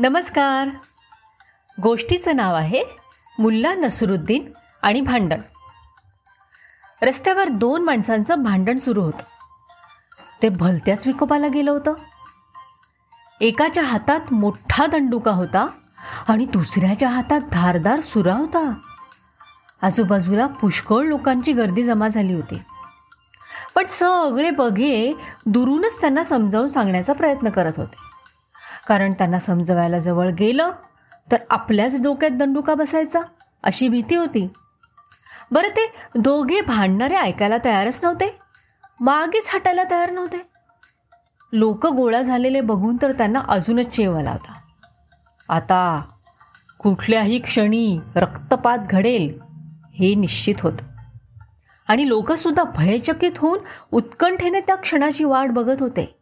नमस्कार. गोष्टीचं नाव आहे मुल्ला नसरुद्दीन आणि भांडण. रस्त्यावर दोन माणसांचं भांडण सुरू होतं. ते भलत्याच विकोपाला गेलं होतं. एकाच्या हातात मोठा दंडुका होता आणि दुसऱ्याच्या हातात धारदार सुरा होता. आजूबाजूला पुष्कळ लोकांची गर्दी जमा झाली होती. पण सगळे बघे दुरूनच त्यांना समजावून सांगण्याचा प्रयत्न करत होते. कारण त्यांना समजवायला जवळ गेलं तर आपल्याच डोक्यात दंडुका बसायचा अशी भीती होती. बरं ते दोघे भांडणारे ऐकायला तयारच नव्हते. मागेच हटायला तयार नव्हते. लोक गोळा झालेले बघून तर त्यांना अजूनच चेव आला होता. आता कुठल्याही क्षणी रक्तपात घडेल हे निश्चित होतं. आणि लोकसुद्धा भयचकित होऊन उत्कंठेने त्या क्षणाची वाट बघत होते.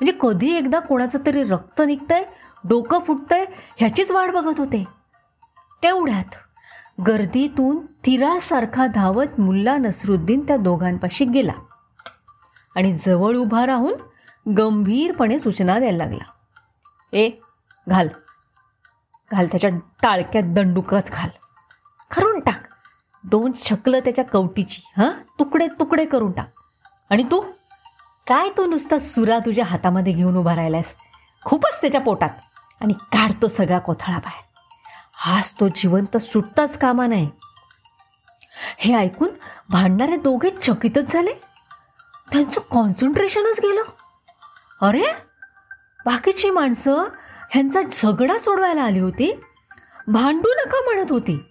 म्हणजे कधी एकदा कोणाचं तरी रक्त निघतंय डोकं फुटतंय ह्याचीच वाट बघत होते. तेवढ्यात गर्दीतून तिरासारखा धावत मुल्ला नसरुद्दीन त्या दोघांपाशी गेला आणि जवळ उभा राहून गंभीरपणे सूचना द्यायला लागला. ए घाल. घाल त्याच्या टाळक्यात दंडुकच घाल. खरून टाक. दोन छकलं त्याच्या कवटीची हां? तुकडे तुकडे करून टाक. आणि तू काय तो नुसता सुरा तुझ्या हातामध्ये घेऊन उभा राहिलायस? खूपच त्याच्या पोटात. आणि काढतो सगळा कोथळा बाहेर. हाच तो जिवंत सुटताच कामा नाही. हे ऐकून भांडणारे दोघे चकितच झाले. त्यांचं कॉन्सन्ट्रेशनच गेलं. अरे बाकीची माणसं ह्यांचा झगडा सोडवायला आली होती. भांडू नका म्हणत होती.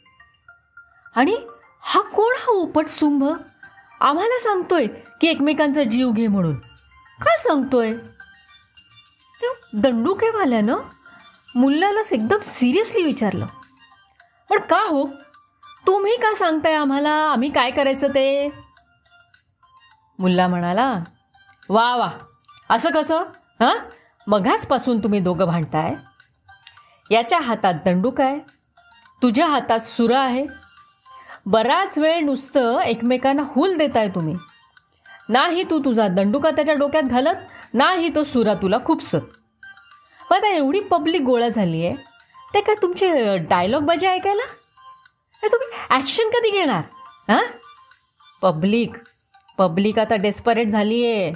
आणि हा कोण हा उपट सुंभ आम्हाला सांगतोय की एकमेकांचा जीव घे म्हणून. काय सांगतोय? त्या दंडुकेवाल्यानं मुलालाच एकदम सिरियसली विचारलं. पण का हो? तुम्ही का सांगताय आम्हाला? आम्ही काय करायचं ते? मुल्ला म्हणाला वा वा. असं कसं? हां? मघाचपासून तुम्ही दोघं भांडताय? याच्या हातात दंडूक आहे. तुझ्या हातात सुरा आहे. बराच वेळ नुसतं एकमेकांना हुल देताय तुम्ही. नाही तू तुझा दंडुका त्याच्या डोक्यात घालत नाही तो सुरा तुला खूपस पण आता एवढी पब्लिक गोळा झाली आहे ते काय तुमचे डायलॉग बजे ऐकायला? हे तुम्ही ॲक्शन कधी घेणार? हां? पब्लिक पब्लिक आता डेस्परेट झाली आहे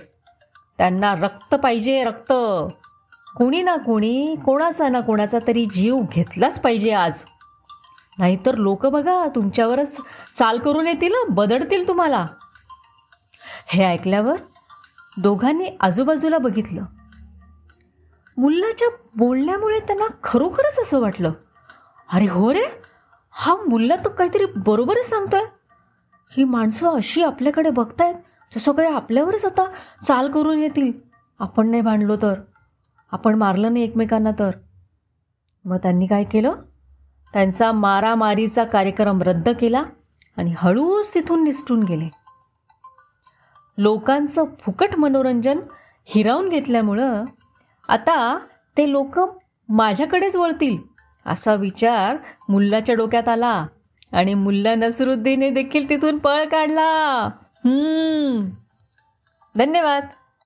त्यांना रक्त पाहिजे रक्त. कोणी ना कोणी कोणाचा ना कोणाचा तरी जीव घेतलाच पाहिजे आज. नाहीतर लोक बघा तुमच्यावरच चाल करून येतील बदडतील तुम्हाला. हे ऐकल्यावर दोघांनी आजूबाजूला बघितलं. मुल्लाच्या बोलण्यामुळे त्यांना खरोखरच असं वाटलं. अरे हो रे हा मुल्ला तर काहीतरी बरोबरच सांगतोय. ही माणसं अशी आपल्याकडे बघतायत जसं काही आपल्यावरच आता चाल करून येतील. आपण नाही भांडलो तर. आपण मारलं नाही एकमेकांना तर. मग त्यांनी काय केलं? त्यांचा मारामारीचा कार्यक्रम रद्द केला आणि हळूच तिथून निसटून गेले. लोकांचं फुकट मनोरंजन हिरावून घेतल्यामुळं आता ते लोक माझ्याकडेच वळतील असा विचार मुल्लाच्या डोक्यात आला आणि मुल्ला नसरुद्दीने देखील तिथून पळ काढला. धन्यवाद.